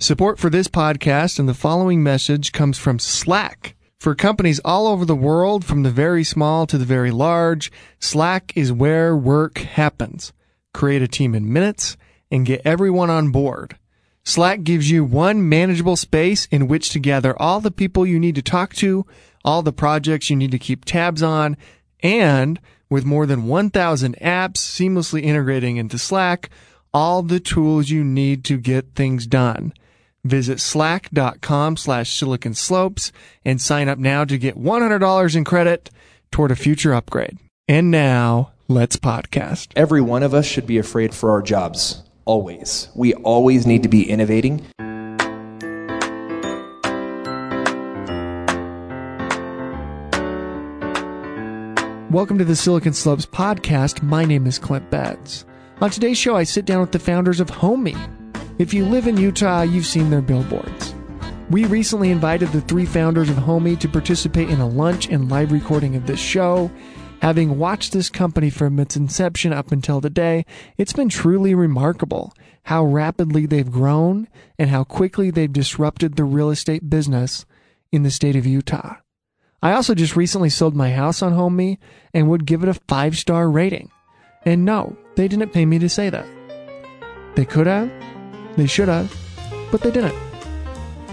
Support for this podcast and the following message comes from Slack. For companies all over the world, from the very small to the very large, Slack is where work happens. Create a team in minutes and get everyone on board. Slack gives you one manageable space in which to gather all the people you need to talk to, all the projects you need to keep tabs on, and with more than 1,000 apps seamlessly integrating into Slack, all the tools you need to get things done. Visit slack.com slash silicon slopes and sign up now to get $100 in credit toward a future upgrade. And now, let's podcast. Every one of us should be afraid for our jobs. Always. We always need to be innovating. Welcome to the Silicon Slopes podcast. My name is Clint Betts. On today's show, I sit down with the founders of Homie. If you live in Utah, you've seen their billboards. We recently invited the three founders of Homie to participate in a lunch and live recording of this show. Having watched this company from its inception up until today, it's been truly remarkable how rapidly they've grown and how quickly they've disrupted the real estate business in the state of Utah. I also just recently sold my house on Homie and would give it a five star rating. And no, they didn't pay me to say that. They could have, they should have, but they didn't.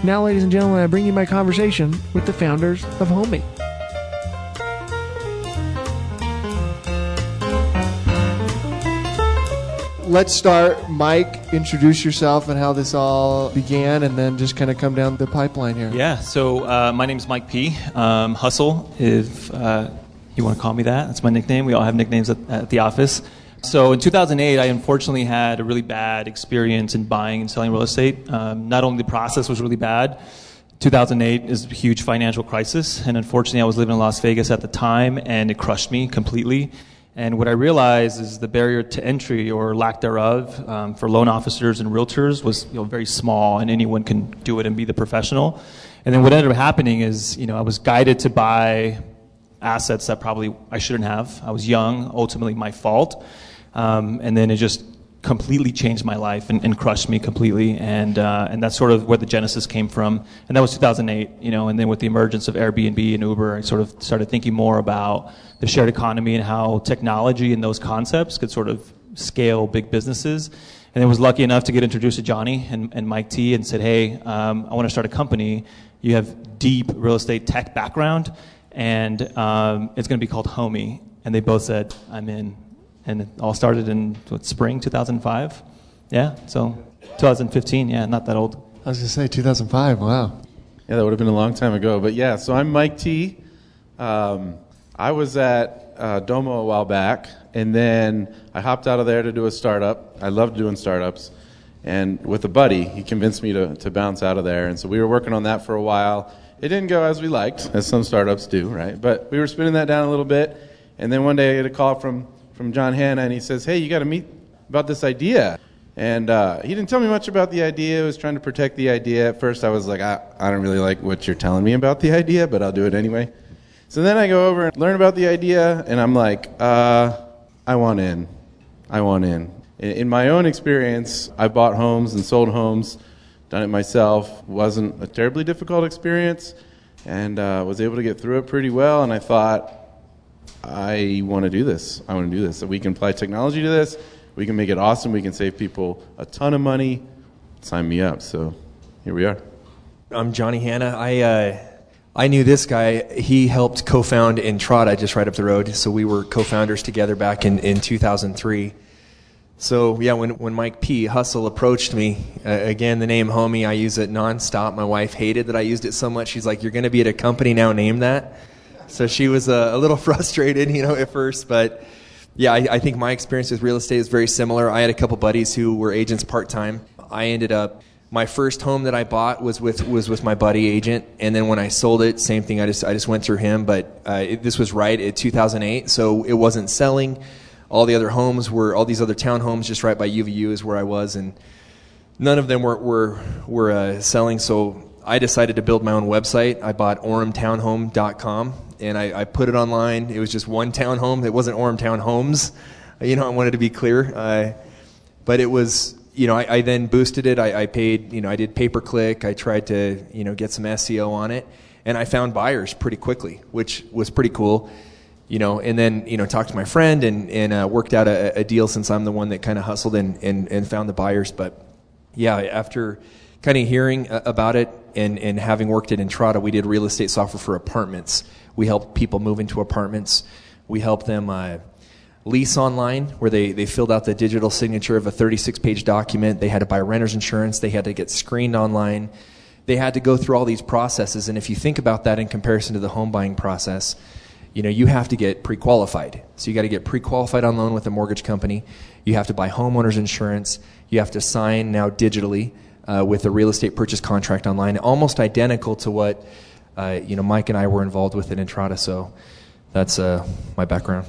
Now, ladies and gentlemen, I bring you my conversation with the founders of Homie. Let's start. Mike, introduce yourself and how this all began, and then just kind of come down the pipeline here. Yeah, so uh, my name is Mike P. Um, Hustle, if uh, you want to call me that. That's my nickname. We all have nicknames at, at the office. So in 2008, I unfortunately had a really bad experience in buying and selling real estate. Um, not only the process was really bad, 2008 is a huge financial crisis, and unfortunately, I was living in Las Vegas at the time, and it crushed me completely. And what I realized is the barrier to entry or lack thereof um, for loan officers and realtors was you know, very small, and anyone can do it and be the professional. And then what ended up happening is, you know, I was guided to buy assets that probably I shouldn't have. I was young, ultimately my fault. Um, and then it just completely changed my life and, and crushed me completely. And, uh, and that's sort of where the genesis came from. And that was 2008, you know, and then with the emergence of Airbnb and Uber, I sort of started thinking more about the shared economy and how technology and those concepts could sort of scale big businesses. And I was lucky enough to get introduced to Johnny and, and Mike T and said, hey, um, I want to start a company. You have deep real estate tech background, and um, it's going to be called Homie. And they both said, I'm in and it all started in what, spring 2005. Yeah, so 2015. Yeah, not that old. I was going to say 2005. Wow. Yeah, that would have been a long time ago. But yeah, so I'm Mike T. Um, I was at uh, Domo a while back, and then I hopped out of there to do a startup. I loved doing startups. And with a buddy, he convinced me to, to bounce out of there. And so we were working on that for a while. It didn't go as we liked, as some startups do, right? But we were spinning that down a little bit. And then one day I get a call from from John Hanna, and he says, "Hey, you got to meet about this idea." And uh, he didn't tell me much about the idea. He was trying to protect the idea. At first, I was like, I, I don't really like what you're telling me about the idea, but I'll do it anyway. So then I go over and learn about the idea, and I'm like, uh, I want in. I want in. in. In my own experience, I bought homes and sold homes, done it myself. wasn't a terribly difficult experience, and uh, was able to get through it pretty well. And I thought, I want to do this. I want to do this. So we can apply technology to this. We can make it awesome. We can save people a ton of money. Sign me up. So here we are. I'm Johnny Hanna. I uh, I knew this guy. He helped co-found Entrata just right up the road. So we were co-founders together back in, in 2003. So yeah, when when Mike P Hustle approached me, uh, again the name homie I use it nonstop. My wife hated that I used it so much. She's like, "You're going to be at a company now named that." So she was a, a, little frustrated, you know, at first, but yeah, I, I, think my experience with real estate is very similar. I had a couple buddies who were agents part time. I ended up my first home that I bought was with was with my buddy agent, and then when I sold it, same thing. I just I just went through him, but uh, it, this was right at 2008, so it wasn't selling. All the other homes were all these other townhomes just right by UVU is where I was, and none of them were were were uh, selling. So I decided to build my own website. I bought oremtownhome.com and I, I, put it online. It was just one townhome. It wasn't Orem Town Homes. You know, I wanted to be clear. Uh, but it was, you know, I, I then boosted it. I, I paid, you know, I did pay per click. I tried to, you know, get some SEO on it, and I found buyers pretty quickly, which was pretty cool. You know, and then you know, talked to my friend and and uh, worked out a, a deal since I'm the one that kind of hustled and, and and found the buyers. But yeah, after kind of hearing uh, about it and and having worked at Entrata, we did real estate software for apartments. We helped people move into apartments. We helped them. Uh, lease online where they, they filled out the digital signature of a 36 page document. They had to buy renter's insurance. They had to get screened online. They had to go through all these processes. And if you think about that in comparison to the home buying process, you know, you have to get pre qualified. So you got to get pre qualified on loan with a mortgage company. You have to buy homeowner's insurance. You have to sign now digitally uh, with a real estate purchase contract online, almost identical to what, uh, you know, Mike and I were involved with at Entrata. So that's uh, my background.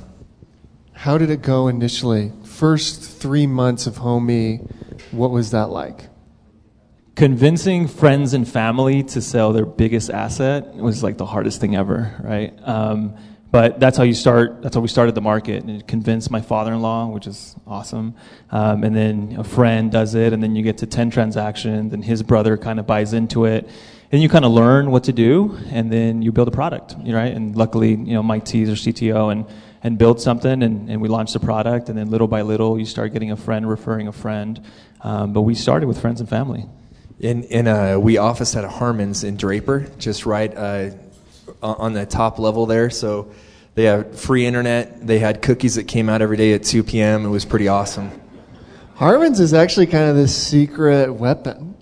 How did it go initially? First three months of Homie, what was that like? Convincing friends and family to sell their biggest asset was like the hardest thing ever, right? Um, but that's how you start. That's how we started the market. And convinced my father-in-law, which is awesome. Um, and then a friend does it, and then you get to ten transactions, and his brother kind of buys into it, and you kind of learn what to do, and then you build a product, right? And luckily, you know, Mike T our CTO, and and build something and, and we launched the product and then little by little you start getting a friend referring a friend um, but we started with friends and family in, in uh, we officed at a harmon's in draper just right uh, on the top level there so they have free internet they had cookies that came out every day at 2 p.m it was pretty awesome harmon's is actually kind of this secret weapon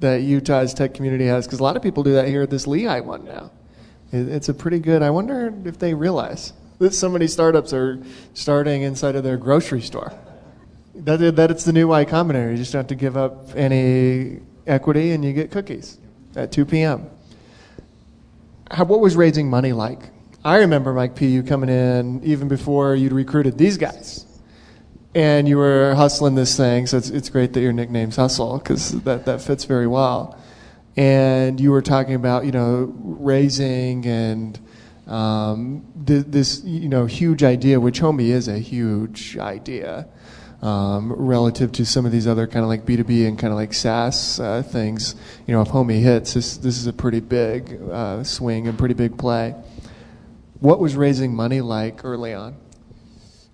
that utah's tech community has because a lot of people do that here at this Lehi one now it's a pretty good i wonder if they realize that so many startups are starting inside of their grocery store. That, that it's the new Y Combinator. You just have to give up any equity and you get cookies at 2 p.m. How, what was raising money like? I remember, Mike P., you coming in even before you'd recruited these guys. And you were hustling this thing, so it's, it's great that your nickname's Hustle, because that, that fits very well. And you were talking about, you know, raising and um, th- this you know huge idea, which Homie is a huge idea um, relative to some of these other kind of like B2B and kind of like SaaS uh, things. You know, if Homie hits, this this is a pretty big uh, swing and pretty big play. What was raising money like early on?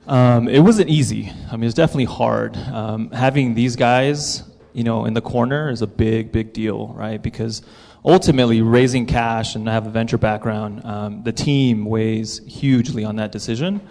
Um, it wasn't easy. I mean, it was definitely hard. Um, having these guys, you know, in the corner is a big, big deal, right? Because ultimately raising cash and I have a venture background, um, the team weighs hugely on that decision.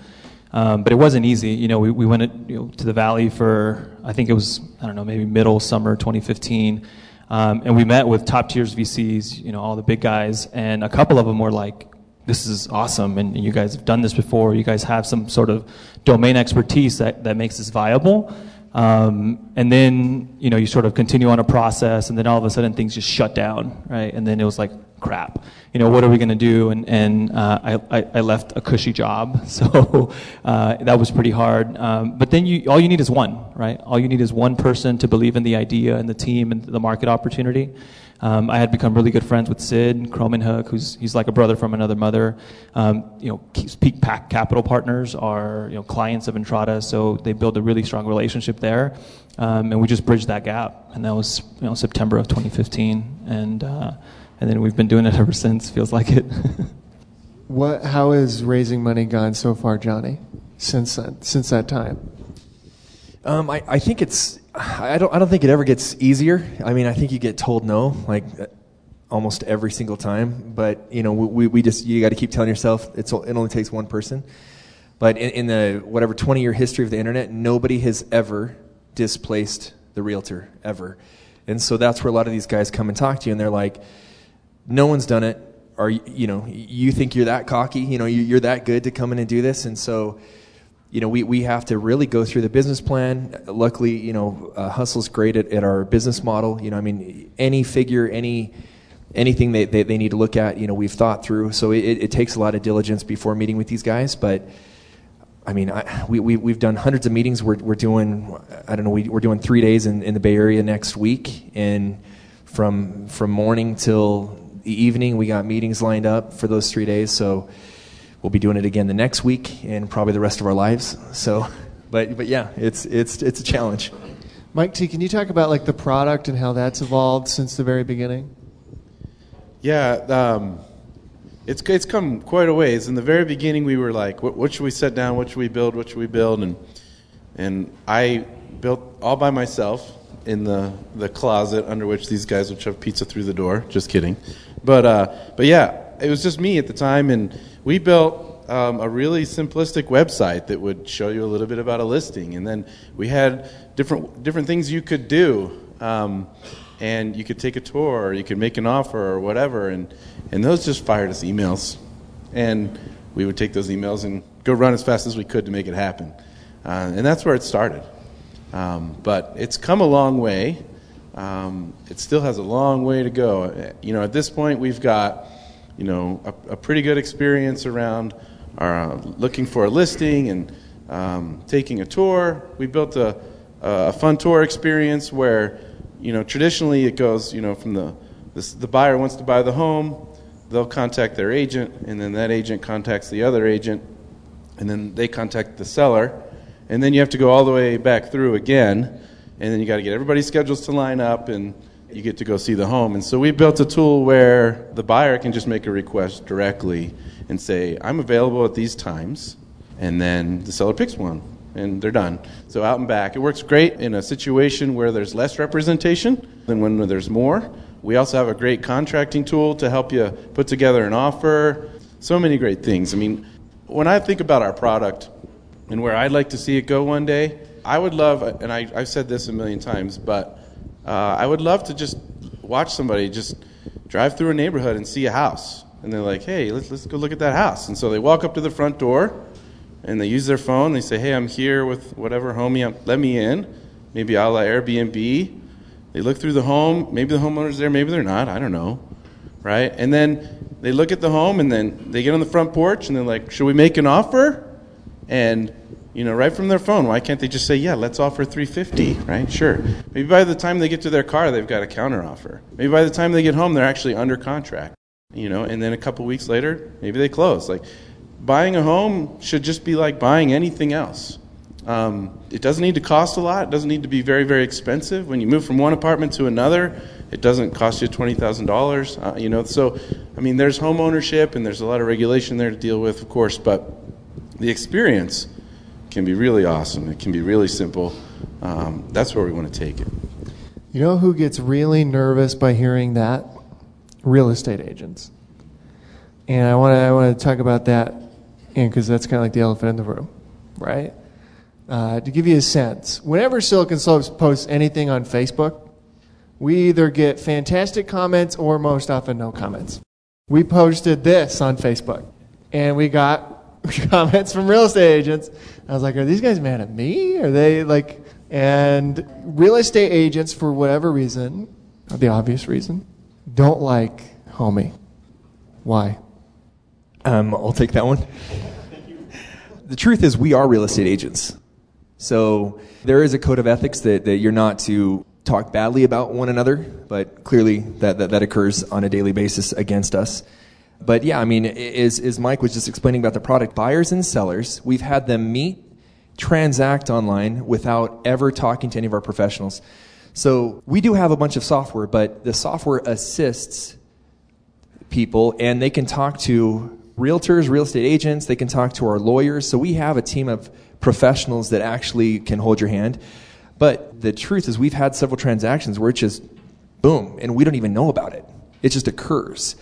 Um, but it wasn't easy. You know, we, we went you know, to the Valley for, I think it was, I don't know, maybe middle summer 2015. Um, and we met with top tiers VCs, you know, all the big guys. And a couple of them were like, this is awesome. And you guys have done this before. You guys have some sort of domain expertise that, that makes this viable. Um, and then, you know, you sort of continue on a process, and then all of a sudden things just shut down, right? And then it was like, crap, you know, what are we going to do? And, and uh, I, I, left a cushy job, so uh, that was pretty hard. Um, but then you, all you need is one, right? All you need is one person to believe in the idea and the team and the market opportunity. Um, I had become really good friends with Sid Krommenhoek, who's he's like a brother from another mother. Um, you know, Peak Pack Capital Partners are you know clients of Entrata, so they build a really strong relationship there, um, and we just bridged that gap, and that was you know September of 2015, and uh, and then we've been doing it ever since. Feels like it. what? How has raising money gone so far, Johnny? Since that since that time. Um, I, I think it's I don't I don't think it ever gets easier. I mean, I think you get told no like uh, almost every single time. But you know, we we just you got to keep telling yourself it's it only takes one person. But in, in the whatever 20 year history of the internet, nobody has ever displaced the realtor ever. And so that's where a lot of these guys come and talk to you, and they're like, "No one's done it." Or you know, you think you're that cocky? You know, you're that good to come in and do this, and so you know, we, we have to really go through the business plan. Luckily, you know, uh, Hustle's great at, at our business model. You know, I mean, any figure, any anything they, they, they need to look at, you know, we've thought through. So it, it takes a lot of diligence before meeting with these guys. But I mean, I, we, we, we've done hundreds of meetings. We're, we're doing, I don't know, we, we're doing three days in, in the Bay Area next week. And from, from morning till the evening, we got meetings lined up for those three days. So, we'll be doing it again the next week and probably the rest of our lives. So, but but yeah, it's it's it's a challenge. Mike T, can you talk about like the product and how that's evolved since the very beginning? Yeah, um, it's it's come quite a ways. In the very beginning, we were like, what, what should we set down? What should we build? What should we build? And and I built all by myself in the the closet under which these guys would shove pizza through the door. Just kidding, but uh, but yeah, it was just me at the time, and we built. Um, a really simplistic website that would show you a little bit about a listing, and then we had different different things you could do. Um, and you could take a tour or you could make an offer or whatever and, and those just fired us emails and we would take those emails and go run as fast as we could to make it happen uh, and that's where it started um, but it's come a long way um, it still has a long way to go you know at this point we've got you know a, a pretty good experience around our, uh, looking for a listing and um, taking a tour. We built a, a fun tour experience where you know, traditionally it goes, you know, from the, the, the buyer wants to buy the home, they'll contact their agent, and then that agent contacts the other agent, and then they contact the seller, and then you have to go all the way back through again, and then you got to get everybody's schedules to line up, and you get to go see the home. And so we built a tool where the buyer can just make a request directly and say, I'm available at these times, and then the seller picks one and they're done. So out and back. It works great in a situation where there's less representation than when there's more. We also have a great contracting tool to help you put together an offer. So many great things. I mean, when I think about our product and where I'd like to see it go one day, I would love, and I, have said this a million times, but uh, I would love to just watch somebody just drive through a neighborhood and see a house. And they're like, hey, let's, let's go look at that house. And so they walk up to the front door and they use their phone. They say, "Hey, I'm here with whatever homie. let me in." Maybe a la Airbnb. They look through the home. Maybe the homeowner's there. Maybe they're not. I don't know, right? And then they look at the home, and then they get on the front porch, and they're like, "Should we make an offer?" And you know, right from their phone. Why can't they just say, "Yeah, let's offer 350?" Right? Sure. Maybe by the time they get to their car, they've got a counter offer. Maybe by the time they get home, they're actually under contract. You know, and then a couple weeks later, maybe they close. Like buying a home should just be like buying anything else. Um, it doesn't need to cost a lot. It doesn't need to be very, very expensive. When you move from one apartment to another, it doesn't cost you twenty thousand uh, dollars. You know, so I mean, there's home ownership and there's a lot of regulation there to deal with, of course, but the experience can be really awesome. It can be really simple. Um, that's where we want to take it. You know who gets really nervous by hearing that? Real estate agents. And I want to I want to talk about that because that's kind of like the elephant in the room, right? Uh, to give you a sense, whenever Silicon Slopes posts anything on Facebook, we either get fantastic comments or most often no comments. We posted this on Facebook, and we got comments from real estate agents. I was like, are these guys mad at me? Are they like, and real estate agents, for whatever reason, the obvious reason, don't like homie. Why? Um, I'll take that one. The truth is, we are real estate agents. So there is a code of ethics that, that you're not to talk badly about one another, but clearly that, that, that occurs on a daily basis against us. But yeah, I mean, as, as Mike was just explaining about the product, buyers and sellers, we've had them meet, transact online without ever talking to any of our professionals. So we do have a bunch of software, but the software assists people and they can talk to realtors, real estate agents, they can talk to our lawyers. So we have a team of professionals that actually can hold your hand. But the truth is, we've had several transactions where it just boom, and we don't even know about it. It just occurs.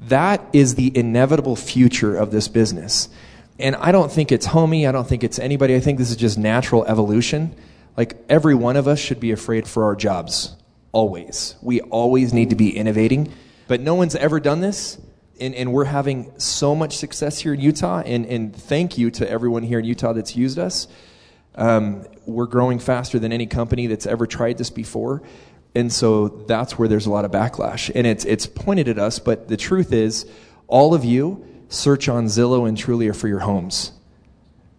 That is the inevitable future of this business. And I don't think it's homie. I don't think it's anybody. I think this is just natural evolution. Like every one of us should be afraid for our jobs. Always. We always need to be innovating. But no one's ever done this and, and we're having so much success here in Utah. And, and thank you to everyone here in Utah that's used us. Um, we're growing faster than any company that's ever tried this before. And so that's where there's a lot of backlash. And it's, it's pointed at us, but the truth is, all of you search on Zillow and Trulia for your homes.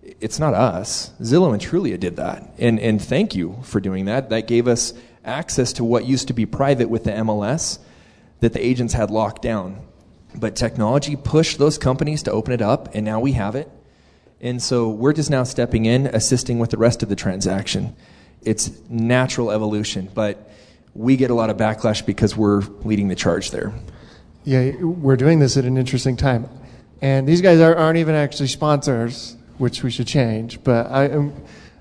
It's not us. Zillow and Trulia did that. And, and thank you for doing that. That gave us access to what used to be private with the MLS that the agents had locked down. But technology pushed those companies to open it up, and now we have it. And so we're just now stepping in, assisting with the rest of the transaction. it's natural evolution, but we get a lot of backlash because we're leading the charge there. Yeah, we're doing this at an interesting time. And these guys are, aren't even actually sponsors, which we should change. But I, um,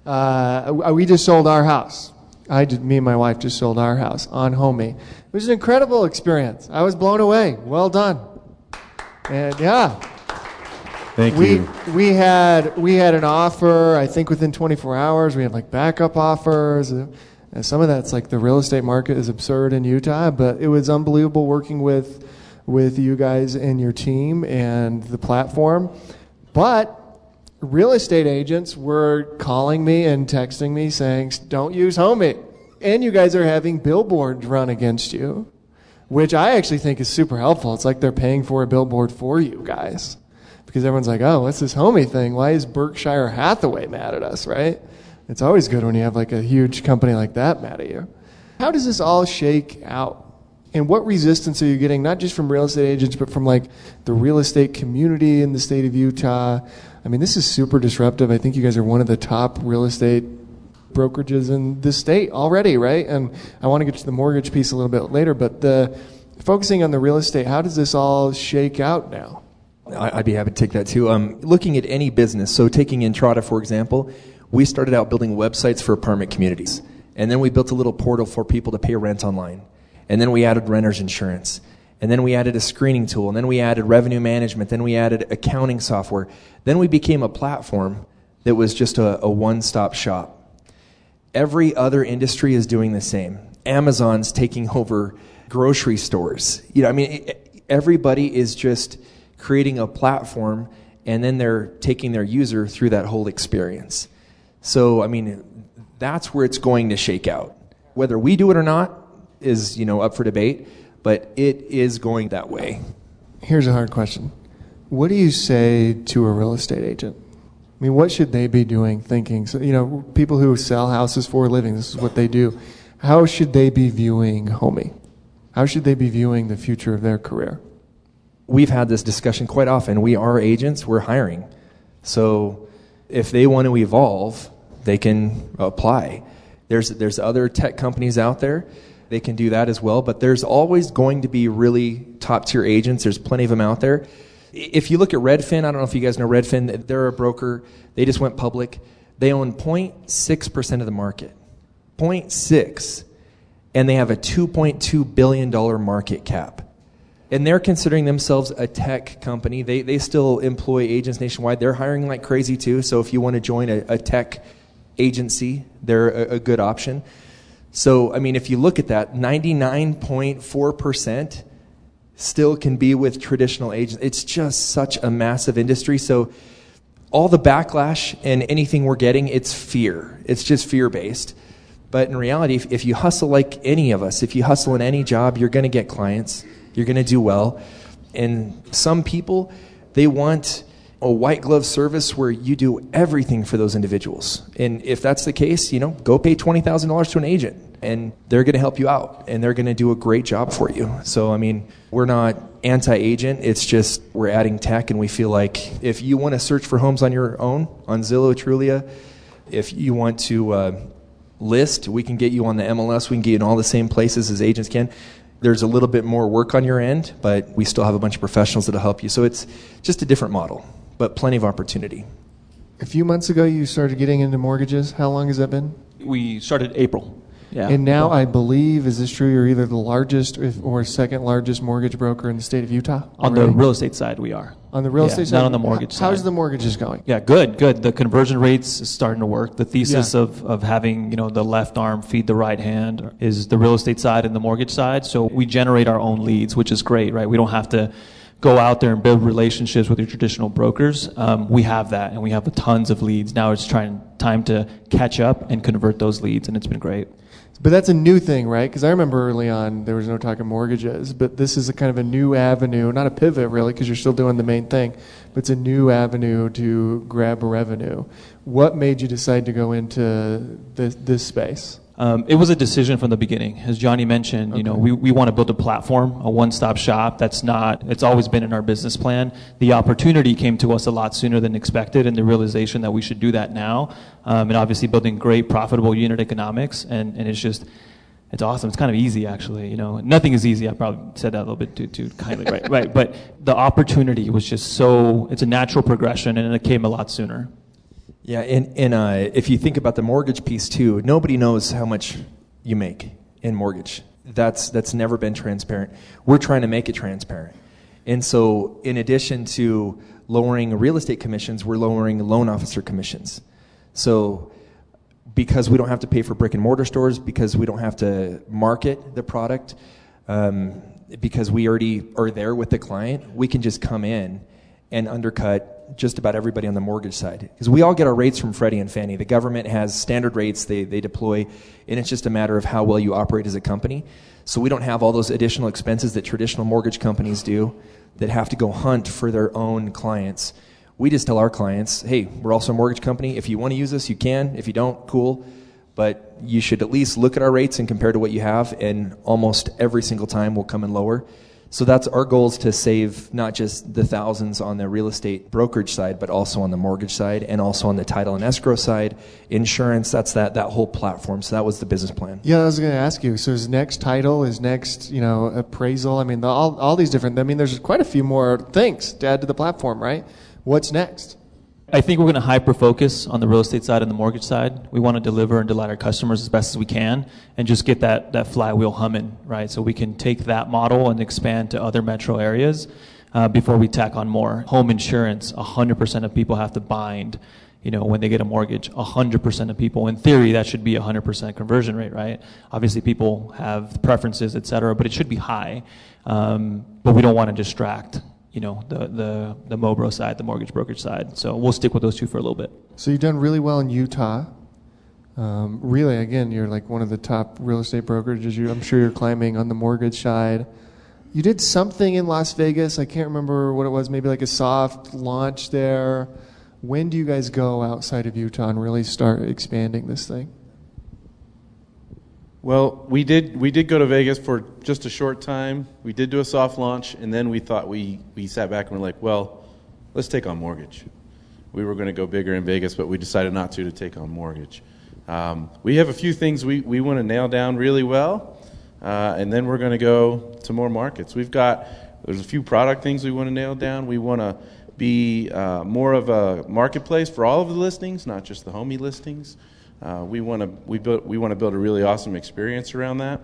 uh, we just sold our house. I did, me and my wife just sold our house on Homie. It was an incredible experience. I was blown away. Well done. And yeah. Thank we, you. We had we had an offer. I think within 24 hours, we had like backup offers. And some of that's like the real estate market is absurd in Utah, but it was unbelievable working with with you guys and your team and the platform. But real estate agents were calling me and texting me saying, "Don't use Homie," and you guys are having billboards run against you, which I actually think is super helpful. It's like they're paying for a billboard for you guys because everyone's like, oh, what's this homie thing? Why is Berkshire Hathaway mad at us, right? It's always good when you have like a huge company like that mad at you. How does this all shake out? And what resistance are you getting, not just from real estate agents, but from like the real estate community in the state of Utah? I mean, this is super disruptive. I think you guys are one of the top real estate brokerages in the state already, right? And I want to get to the mortgage piece a little bit later, but the focusing on the real estate, how does this all shake out now? I'd be happy to take that too. Um, looking at any business, so taking Entrata for example, we started out building websites for apartment communities, and then we built a little portal for people to pay rent online, and then we added renters insurance, and then we added a screening tool, and then we added revenue management, then we added accounting software, then we became a platform that was just a, a one-stop shop. Every other industry is doing the same. Amazon's taking over grocery stores. You know, I mean, everybody is just creating a platform, and then they're taking their user through that whole experience. So, I mean, that's where it's going to shake out. Whether we do it or not is, you know, up for debate, but it is going that way. Here's a hard question. What do you say to a real estate agent? I mean, what should they be doing, thinking? So, you know, people who sell houses for a living, this is what they do. How should they be viewing Homie? How should they be viewing the future of their career? we've had this discussion quite often. We are agents, we're hiring. So if they want to evolve, they can apply. There's, there's other tech companies out there. They can do that as well, but there's always going to be really top tier agents. There's plenty of them out there. If you look at Redfin, I don't know if you guys know Redfin, they're a broker. They just went public. They own 0.6% of the market. 0.6. And they have a $2.2 billion market cap and they're considering themselves a tech company. They, they still employ agents nationwide. They're hiring like crazy too. So if you want to join a, a tech agency, they're a, a, good option. So, I mean, if you look at that, 99.4% still can be with traditional agents. It's just such a massive industry. So, all the backlash and anything we're getting, it's fear. It's just fear based. But in reality, if, if you hustle like any of us, if you hustle in any job, you're going to get clients you're going to do well. And some people, they want a white glove service where you do everything for those individuals. And if that's the case, you know, go pay $20,000 to an agent and they're going to help you out and they're going to do a great job for you. So, I mean, we're not anti agent, it's just we're adding tech and we feel like if you want to search for homes on your own, on Zillow, Trulia, if you want to uh, list, we can get you on the MLS, we can get you in all the same places as agents can there's a little bit more work on your end, but we still have a bunch of professionals that'll help you. So it's just a different model, but plenty of opportunity. A few months ago, you started getting into mortgages. How long has that been? We started April. Yeah. And now I believe, is this true? You're either the largest or second largest mortgage broker in the state of Utah. On the real estate side, we are. On the real yeah, estate side, not on the mortgage How's side. How's the mortgages going? Yeah, good, good. The conversion rates is starting to work. The thesis Yeah. of, of having you know the left arm feed the right hand is the real estate side and the mortgage side. So we generate our own leads, which is great, right? We don't have to go out there and build relationships with your traditional brokers. Um, we have that, and we have tons of leads. Now it's trying time to catch up and convert those leads, and it's been great. But that's a new thing, right? Because I remember early on there was no talk of mortgages, but this is a kind of a new avenue, not a pivot really, because you're still doing the main thing, but it's a new avenue to grab revenue. What made you decide to go into this, this space? Um, it was a decision from the beginning. As Johnny mentioned, okay. you know, we, we want to build a platform, a one-stop shop. That's not, it's always been in our business plan. The opportunity came to us a lot sooner than expected and the realization that we should do that now. Um, and obviously building great profitable unit economics. And, and it's just, it's awesome. It's kind of easy, actually. You know, nothing is easy. I probably said that a little bit too, too kindly, right? right. But the opportunity was just so, it's a natural progression and it came a lot sooner. Yeah, and, and uh, if you think about the mortgage piece too, nobody knows how much you make in mortgage. That's, that's never been transparent. We're trying to make it transparent. And so, in addition to lowering real estate commissions, we're lowering loan officer commissions. So, because we don't have to pay for brick and mortar stores, because we don't have to market the product, um, because we already are there with the client, we can just come in and undercut just about everybody on the mortgage side. Because we all get our rates from Freddie and Fannie. The government has standard rates they, they deploy, and it's just a matter of how well you operate as a company. So we don't have all those additional expenses that traditional mortgage companies do that have to go hunt for their own clients. We just tell our clients, hey, we're also a mortgage company. If you want to use us, you can. If you don't, cool. But you should at least look at our rates and compare to what you have, and almost every single time we'll come in lower. So that's our goal is to save not just the thousands on the real estate brokerage side, but also on the mortgage side and also on the title and escrow side, insurance. That's that that whole platform. So that was the business plan. Yeah, I was going to ask you. So is next title is next you know appraisal? I mean, the, all all these different. I mean, there's quite a few more things to add to the platform, right? What's next? I think we're going to hyper focus on the real estate side and the mortgage side. We want to deliver and delight our customers as best as we can and just get that, that flywheel humming, right? So we can take that model and expand to other metro areas uh, before we tack on more. Home insurance, 100% of people have to bind, you know, when they get a mortgage. 100% of people, in theory, that should be a 100% conversion rate, right? Obviously, people have preferences, et cetera, but it should be high. Um, but we don't want to distract you know, the, the, the Mobro side, the mortgage brokerage side. So we'll stick with those two for a little bit. So you've done really well in Utah. Um, really, again, you're like one of the top real estate brokerages. You, I'm sure you're climbing on the mortgage side. You did something in Las Vegas. I can't remember what it was. Maybe like a soft launch there. When do you guys go outside of Utah and really start expanding this thing? Well, we did we did go to Vegas for just a short time. We did do a soft launch, and then we thought we we sat back and we're like, well, let's take on mortgage. We were going to go bigger in Vegas, but we decided not to to take on mortgage. Um, we have a few things we, we want to nail down really well, uh, and then we're going to go to more markets. We've got there's a few product things we want to nail down. We want to be uh, more of a marketplace for all of the listings, not just the homie listings. Uh, we want to we build we want to build a really awesome experience around that.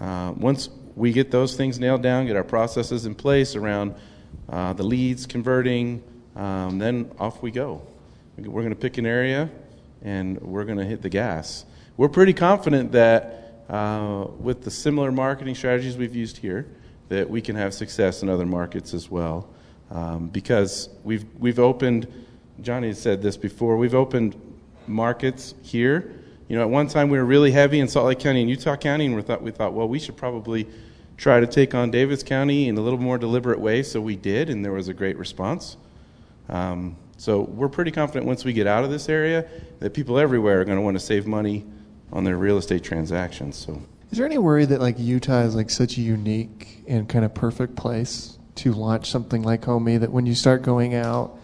Uh, once we get those things nailed down, get our processes in place around uh, the leads converting, um, then off we go. We're going to pick an area and we're going to hit the gas. We're pretty confident that uh, with the similar marketing strategies we've used here, that we can have success in other markets as well. Um, because we've we've opened. Johnny said this before. We've opened markets here. You know, at one time we were really heavy in Salt Lake County and Utah County, and we thought, we thought, well, we should probably try to take on Davis County in a little more deliberate way. So we did, and there was a great response. Um, so we're pretty confident once we get out of this area that people everywhere are going to want to save money on their real estate transactions. So, is there any worry that like Utah is like such a unique and kind of perfect place to launch something like Homie that when you start going out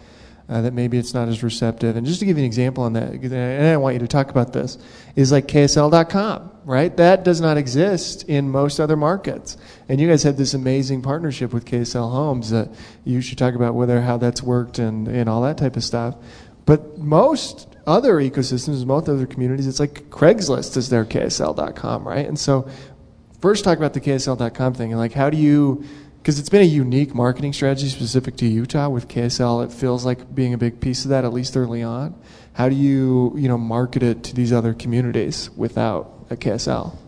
uh, that maybe it's not as receptive. And just to give you an example on that, and I want you to talk about this, is like KSL.com, right? That does not exist in most other markets. And you guys have this amazing partnership with KSL Homes that you should talk about whether how that's worked and, and all that type of stuff. But most other ecosystems, most other communities, it's like Craigslist is their KSL.com, right? And so, first talk about the KSL.com thing and like how do you because it's been a unique marketing strategy specific to Utah with KSL. It feels like being a big piece of that, at least early on. How do you, you know, market it to these other communities without a KSL?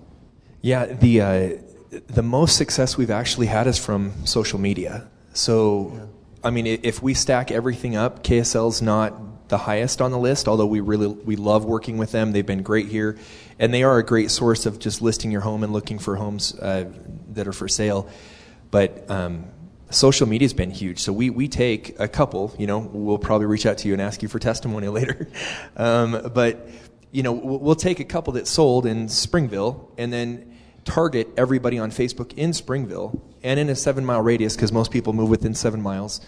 Yeah, the uh, the most success we've actually had is from social media. So, yeah. I mean, if we stack everything up, KSL's not the highest on the list. Although we really we love working with them, they've been great here, and they are a great source of just listing your home and looking for homes uh, that are for sale. But um, social media has been huge. So we, we take a couple, you know, we'll probably reach out to you and ask you for testimony later. um, but you know, we'll take a couple that sold in Springville and then target everybody on Facebook in Springville and in a seven mile radius because most people move within seven miles,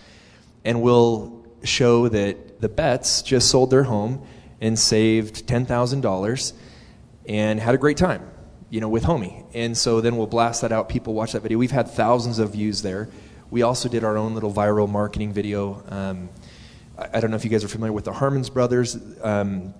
and we'll show that the Betts just sold their home and saved ten thousand dollars and had a great time, you know, with Homie. And so then we'll blast that out. People watch that video. We've had thousands of views there. We also did our own little viral marketing video. Um, I, don't know if you guys are familiar with the Harmons brothers. Um,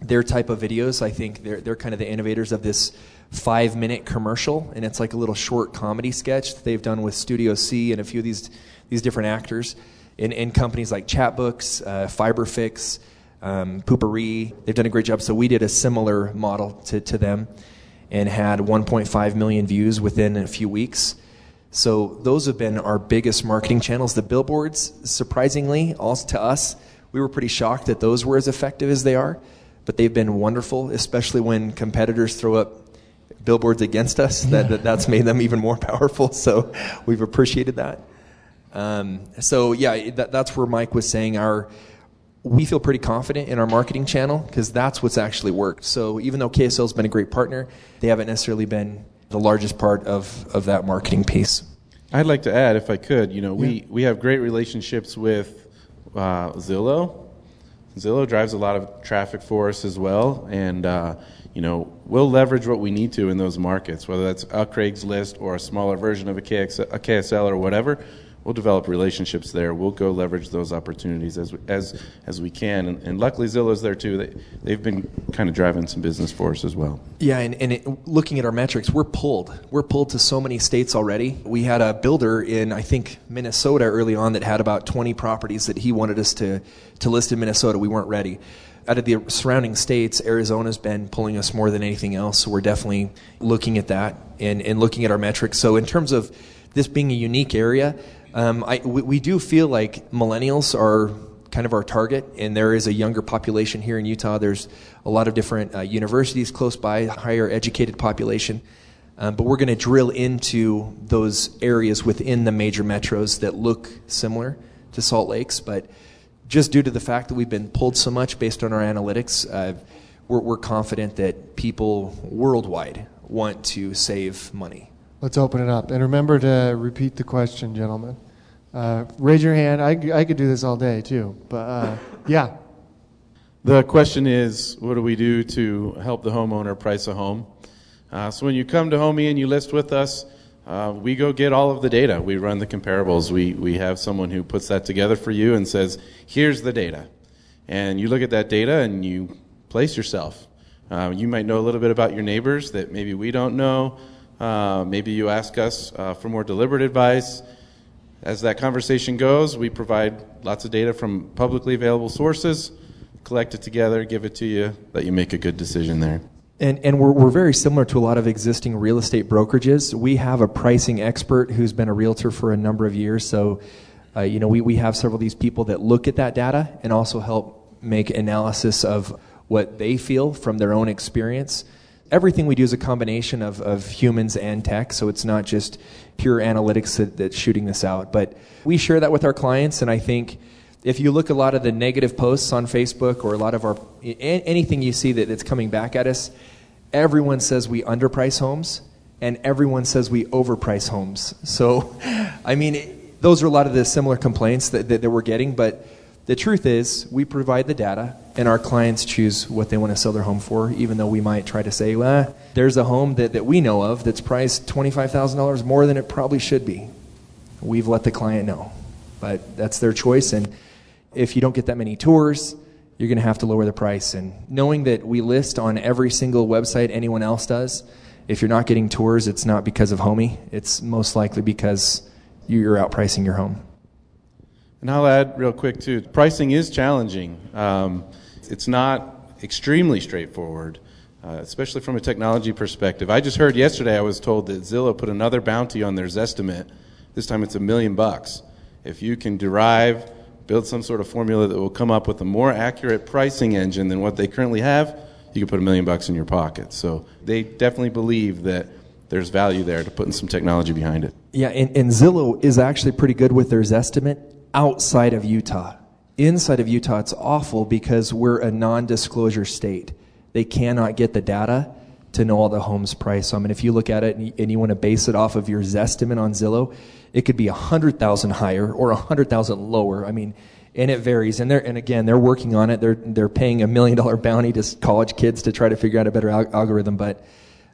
their type of videos, I think they're, they're kind of the innovators of this five minute commercial, and it's like a little short comedy sketch that they've done with Studio C and a few of these, these different actors in, in companies like Chatbooks, uh, Fiberfix, um, Poo-Pourri. They've done a great job. So we did a similar model to, to them and had 1.5 million views within a few weeks. So those have been our biggest marketing channels. The billboards, surprisingly, also to us, we were pretty shocked that those were as effective as they are, but they've been wonderful, especially when competitors throw up billboards against us. That, that that's made them even more powerful. So we've appreciated that. Um, so yeah, that, that's where Mike was saying our we feel pretty confident in our marketing channel because that's what's actually worked. So even though KSL has been a great partner, they haven't necessarily been the largest part of, of that marketing piece. I'd like to add, if I could, you know, we, we have great relationships with uh, Zillow. Zillow drives a lot of traffic for us as well, and uh, you know, we'll leverage what we need to in those markets, whether that's a Craigslist or a smaller version of a, KX, a KSL or whatever we'll develop relationships there. We'll go leverage those opportunities as as as we can. And, and luckily, Zillow's there too. They they've been kind of driving some business for us as well. Yeah, and, and it, looking at our metrics, we're pulled. We're pulled to so many states already. We had a builder in I think Minnesota early on that had about 20 properties that he wanted us to to list in Minnesota. We weren't ready. Out of the surrounding states, Arizona's been pulling us more than anything else. So we're definitely looking at that and, and looking at our metrics. So in terms of this being a unique area, um, I, we, we do feel like millennials are kind of our target, and there is a younger population here in Utah. There's a lot of different uh, universities close by, higher educated population. Um, but we're going to drill into those areas within the major metros that look similar to Salt Lakes. But just due to the fact that we've been pulled so much based on our analytics, uh, we're, we're confident that people worldwide want to save money. Let's open it up. And remember to repeat the question, gentlemen. Uh, raise your hand. I, I could do this all day too, but uh, yeah. The question is, what do we do to help the homeowner price a home? Uh, so when you come to Homie and you list with us, uh, we go get all of the data. We run the comparables. We we have someone who puts that together for you and says, "Here's the data," and you look at that data and you place yourself. Uh, you might know a little bit about your neighbors that maybe we don't know. Uh, maybe you ask us for more deliberate advice as that conversation goes, we provide lots of data from publicly available sources, collect it together, give it to you, let you make a good decision there. And, and we're, we're very similar to a lot of existing real estate brokerages. We have a pricing expert who's been a realtor for a number of years. So, uh, you know, we, we have several of these people that look at that data and also help make analysis of what they feel from their own experience everything we do is a combination of, of humans and tech, so it's not just pure analytics that, that's shooting this out. But we share that with our clients, and I think if you look a lot of the negative posts on Facebook or a lot of our anything you see that, that's coming back at us, everyone says we underprice homes, and everyone says we overprice homes. So, I mean, those are a lot of the similar complaints that, that, that we're getting, but the truth is, we provide the data, and our clients choose what they want to sell their home for, even though we might try to say, well, there's a home that, that we know of that's priced $25,000 more than it probably should be. We've let the client know. But that's their choice, and if you don't get that many tours, you're going to have to lower the price. And knowing that we list on every single website anyone else does, if you're not getting tours, it's not because of Homie. It's most likely because you're outpricing your home. And I'll add real quick too pricing is challenging. Um, it's not extremely straightforward, uh, especially from a technology perspective. I just heard yesterday I was told that Zillow put another bounty on their Zestimate. This time it's a million bucks. If you can derive, build some sort of formula that will come up with a more accurate pricing engine than what they currently have, you can put a million bucks in your pocket. So they definitely believe that there's value there to putting some technology behind it. Yeah, and, and Zillow is actually pretty good with their Zestimate outside of Utah. Inside of Utah, it's awful because we're a non disclosure state. they cannot get the data to know all the homes price. I mean, if you look at it and you, want to base it off of your Zestimate on Zillow, it could be a hundred thousand higher or a hundred thousand lower. I mean, and it varies. And they're and again, they're working on it. They're they're paying a million dollar bounty to college kids to try to figure out a better al- algorithm. But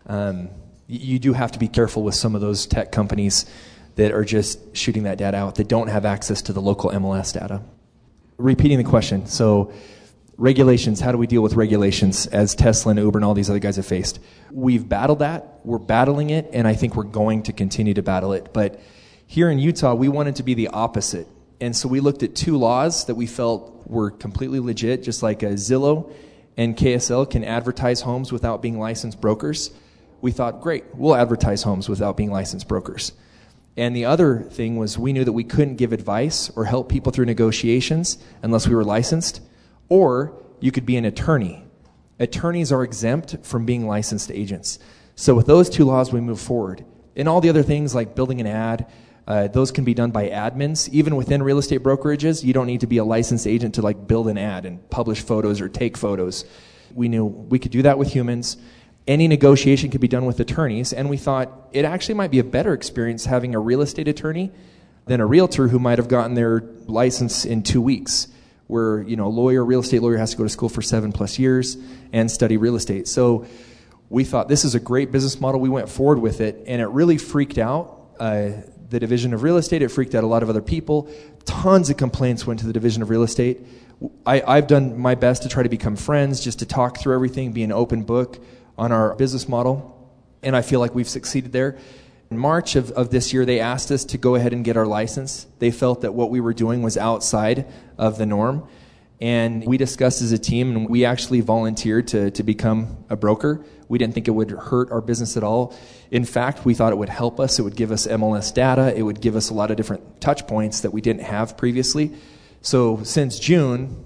um, you do have to be careful with some of those tech companies that are just shooting that data out that don't have access to the local MLS data. Repeating the question, so regulations, how do we deal with regulations as Tesla and Uber and all these other guys have faced? We've battled that, we're battling it, and I think we're going to continue to battle it. But here in Utah, we wanted to be the opposite. And so we looked at two laws that we felt were completely legit, just like Zillow and KSL can advertise homes without being licensed brokers. We thought, great, we'll advertise homes without being licensed brokers. And the other thing was we knew that we couldn't give advice or help people through negotiations unless we were licensed, or you could be an attorney. Attorneys are exempt from being licensed agents. So with those two laws, we move forward. And all the other things like building an ad, uh, those can be done by admins. Even within real estate brokerages, you don't need to be a licensed agent to like build an ad and publish photos or take photos. We knew we could do that with humans any negotiation could be done with attorneys, and we thought it actually might be a better experience having a real estate attorney than a realtor who might have gotten their license in two weeks, where you know a lawyer, real estate lawyer, has to go to school for seven plus years and study real estate. So we thought this is a great business model. We went forward with it, and it really freaked out uh, the division of real estate. It freaked out a lot of other people. Tons of complaints went to the division of real estate. I, I've done my best to try to become friends, just to talk through everything, be an open book on our business model, and I feel like we've succeeded there. In March of, of this year, they asked us to go ahead and get our license. They felt that what we were doing was outside of the norm. And we discussed as a team, and we actually volunteered to, to become a broker. We didn't think it would hurt our business at all. In fact, we thought it would help us. It would give us MLS data. It would give us a lot of different touch points that we didn't have previously. So since June,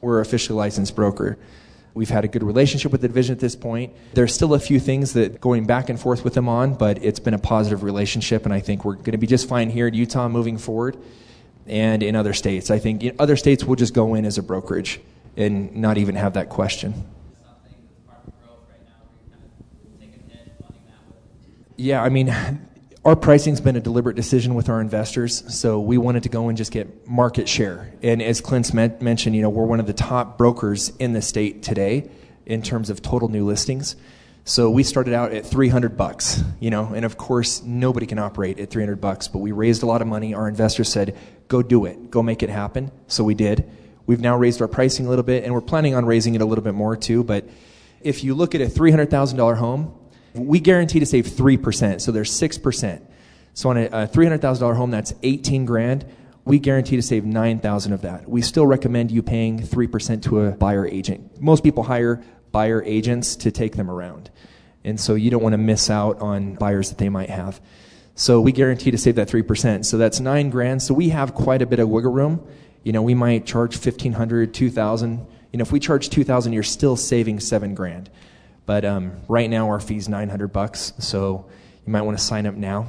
we're officially licensed broker. We've had a good relationship with the division at this point. There's still a few things that going back and forth with them on, but it's been a positive relationship, and I think we're going to be just fine here in Utah moving forward and in other states. I think in other states will just go in as a brokerage and not even have that question. Yeah, I mean, our pricing's been a deliberate decision with our investors, so we wanted to go and just get market share. And as Clint's mentioned, you know, we're one of the top brokers in the state today in terms of total new listings. So we started out at 300 bucks, you know, and of course nobody can operate at 300 bucks, but we raised a lot of money. Our investors said, "Go do it. Go make it happen." So we did. We've now raised our pricing a little bit and we're planning on raising it a little bit more too, but if you look at a $300,000 home, we guarantee to save 3%, so there's 6%. So on a, a $300,000 home, that's 18 grand. We guarantee to save 9,000 of that. We still recommend you paying 3% to a buyer agent. Most people hire buyer agents to take them around. And so you don't want to miss out on buyers that they might have. So we guarantee to save that 3%. So that's 9 grand. So we have quite a bit of wiggle room. You know, we might charge 1500, 2000. You know, if we charge 2000, you're still saving 7 grand. But um, right now our fee's 900 bucks, so you might want to sign up now.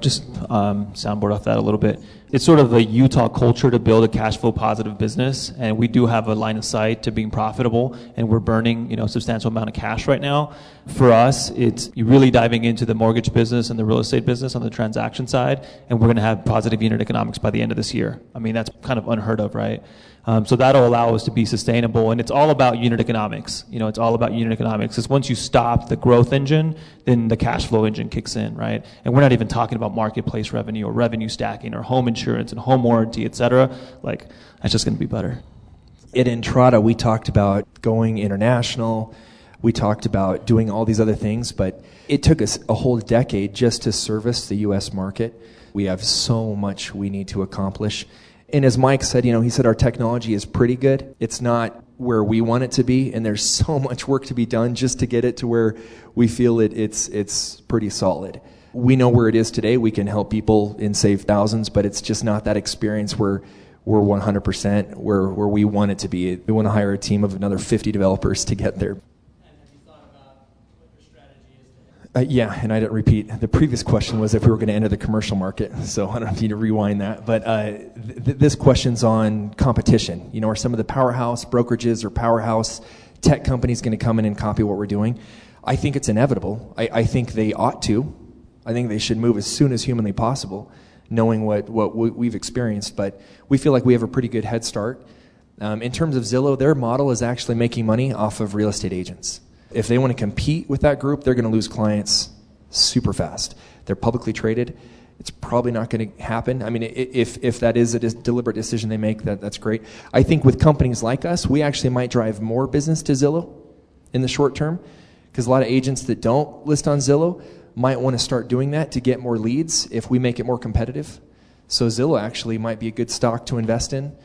Just um, soundboard off that a little bit. It's sort of a Utah culture to build a cash flow positive business, and we do have a line of sight to being profitable, and we're burning you know a substantial amount of cash right now. For us, it's really diving into the mortgage business and the real estate business on the transaction side, and we're going to have positive unit economics by the end of this year. I mean, that's kind of unheard of, right? Um, so that'll allow us to be sustainable. And it's all about unit economics. You know, it's all about unit economics. Because once you stop the growth engine, then the cash flow engine kicks in, right? And we're not even talking about marketplace revenue or revenue stacking or home insurance and home warranty, et cetera. Like, that's just going to be better. At Entrata, we talked about going international. We talked about doing all these other things, but it took us a whole decade just to service the U.S. market. We have so much we need to accomplish and as Mike said, you know, he said our technology is pretty good. It's not where we want it to be, and there's so much work to be done just to get it to where we feel it, it's, it's pretty solid. We know where it is today. We can help people and save thousands, but it's just not that experience where we're 100% where, where we want it to be. We want to hire a team of another 50 developers to get there. Uh, yeah, and I didn't repeat. The previous question was if we were going to enter the commercial market, so I don't need to rewind that. But uh, th- this question's on competition. You know, are some of the powerhouse brokerages or powerhouse tech companies going to come in and copy what we're doing. I think it's inevitable. I, I think they ought to. I think they should move as soon as humanly possible, knowing what, what we've experienced. But we feel like we have a pretty good head start. Um, in terms of Zillow, their model is actually making money off of real estate agents. If they want to compete with that group, they're going to lose clients super fast. They're publicly traded. It's probably not going to happen. I mean, if, if that is a deliberate decision they make, that, that's great. I think with companies like us, we actually might drive more business to Zillow in the short term because a lot of agents that don't list on Zillow might want to start doing that to get more leads if we make it more competitive. So Zillow actually might be a good stock to invest in.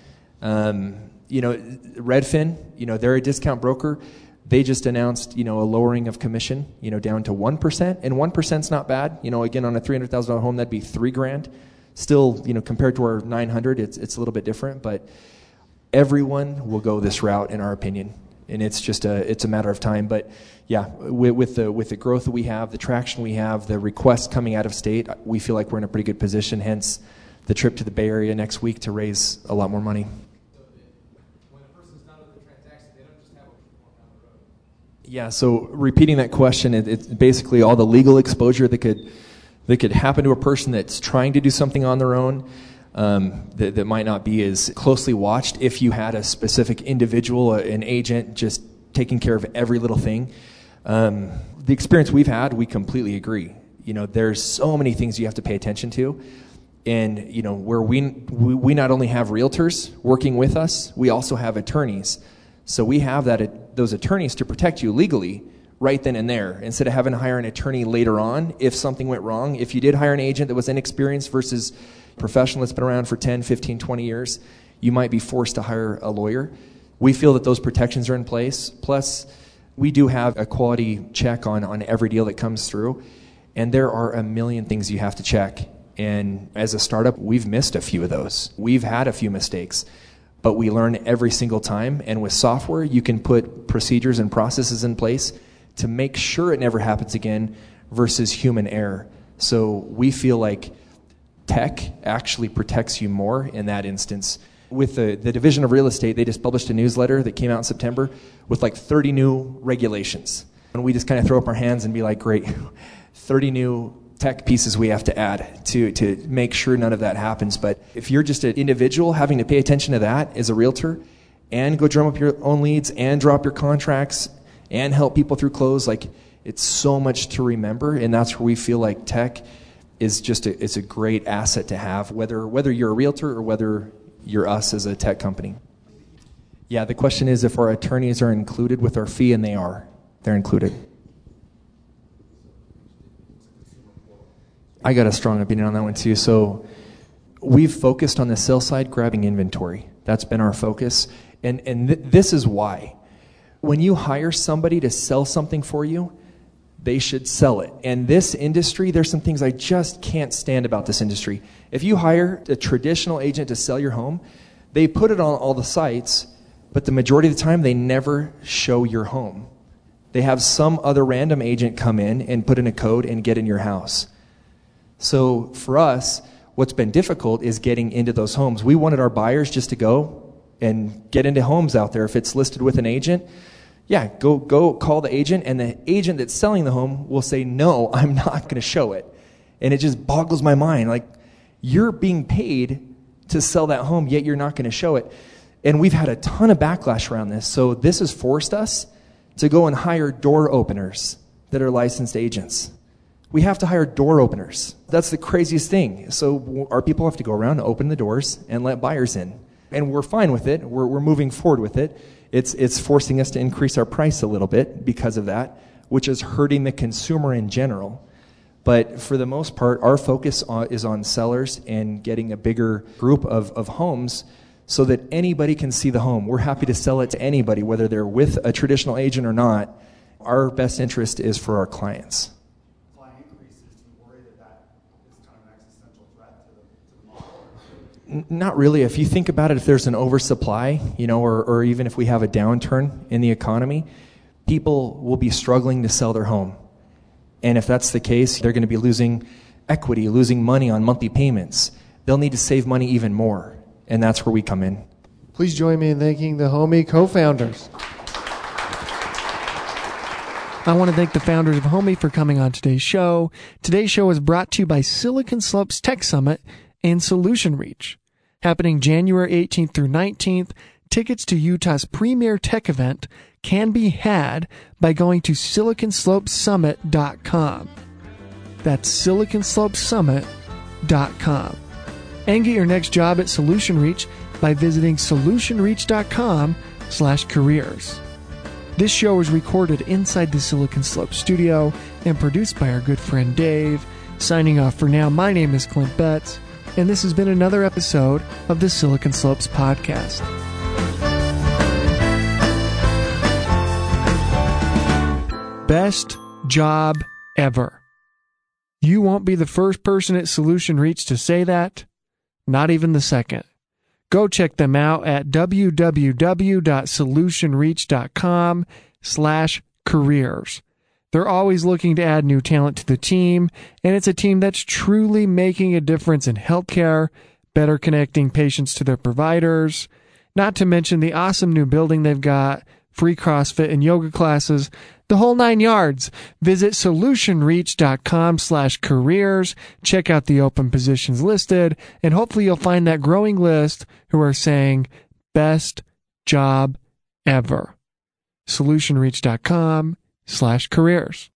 Um, you know, Redfin, you know, they're a discount broker. They just announced, you know, a lowering of commission, you know, down to 1%. And 1% is not bad. You know, again, on a $300,000 home, that'd be three grand. Still, you know, compared to our 900, it's, it's a little bit different. But everyone will go this route, in our opinion. And it's just a, it's a matter of time. But yeah, with, with, the, with the growth that we have, the traction we have, the requests coming out of state, we feel like we're in a pretty good position. Hence, the trip to the Bay Area next week to raise a lot more money. Yeah, so repeating that question, it, it's basically all the legal exposure that could that could happen to a person that's trying to do something on their own um, that, that might not be as closely watched if you had a specific individual, an agent, just taking care of every little thing. Um, the experience we've had, we completely agree. You know, there's so many things you have to pay attention to. And, you know, where we, we, we not only have realtors working with us, we also have attorneys so we have that those attorneys to protect you legally right then and there instead of having to hire an attorney later on if something went wrong. If you did hire an agent that was inexperienced versus professional that's been around for 10, 15, 20 years, you might be forced to hire a lawyer. We feel that those protections are in place. Plus, we do have a quality check on, on every deal that comes through. And there are a million things you have to check. And as a startup, we've missed a few of those. We've had a few mistakes but we learn every single time. And with software, you can put procedures and processes in place to make sure it never happens again versus human error. So we feel like tech actually protects you more in that instance. With the, the Division of Real Estate, they just published a newsletter that came out in September with like 30 new regulations. And we just kind of throw up our hands and be like, great, 30 new tech pieces we have to add to, to make sure none of that happens. But if you're just an individual having to pay attention to that as a realtor and go drum up your own leads and drop your contracts and help people through close, like it's so much to remember. And that's where we feel like tech is just a, it's a great asset to have, whether, whether you're a realtor or whether you're us as a tech company. Yeah, the question is if our attorneys are included with our fee, and they are. They're included. I got a strong opinion on that one too. So we've focused on the sell side grabbing inventory. That's been our focus. And, and th- this is why. When you hire somebody to sell something for you, they should sell it. And this industry, there's some things I just can't stand about this industry. If you hire a traditional agent to sell your home, they put it on all the sites, but the majority of the time they never show your home. They have some other random agent come in and put in a code and get in your house. So for us, what's been difficult is getting into those homes. We wanted our buyers just to go and get into homes out there. If it's listed with an agent, yeah, go go call the agent, and the agent that's selling the home will say, "No, I'm not going to show it," and it just boggles my mind. Like you're being paid to sell that home, yet you're not going to show it. And we've had a ton of backlash around this. So this has forced us to go and hire door openers that are licensed agents we have to hire door openers. That's the craziest thing. So our people have to go around, and open the doors, and let buyers in. And we're fine with it. We're, we're moving forward with it. It's, it's forcing us to increase our price a little bit because of that, which is hurting the consumer in general. But for the most part, our focus on, is on sellers and getting a bigger group of, of homes so that anybody can see the home. We're happy to sell it to anybody, whether they're with a traditional agent or not. Our best interest is for our clients. Not really. If you think about it, if there's an oversupply, you know, or, or even if we have a downturn in the economy, people will be struggling to sell their home. And if that's the case, they're going to be losing equity, losing money on monthly payments. They'll need to save money even more. And that's where we come in. Please join me in thanking the Homie co founders. I want to thank the founders of Homie for coming on today's show. Today's show is brought to you by Silicon Slopes Tech Summit and Solution Reach. Happening January 18th through 19th, tickets to Utah's premier tech event can be had by going to siliconslopessummit.com. That's siliconslopessummit.com. And get your next job at Solution Reach by visiting solutionreach.com slash careers. This show was recorded inside the Silicon Slope studio and produced by our good friend Dave. Signing off for now, my name is Clint Betts, and this has been another episode of the Silicon Slopes Podcast. Best job ever. You won't be the first person at Solution Reach to say that, not even the second. Go check them out at www.solutionreach.com slash careers. They're always looking to add new talent to the team, and it's a team that's truly making a difference in healthcare, better connecting patients to their providers, not to mention the awesome new building they've got, free CrossFit and yoga classes, the whole nine yards. Visit solutionreach.com slash careers. Check out the open positions listed, and hopefully you'll find that growing list who are saying best job ever. Solutionreach.com slash careers.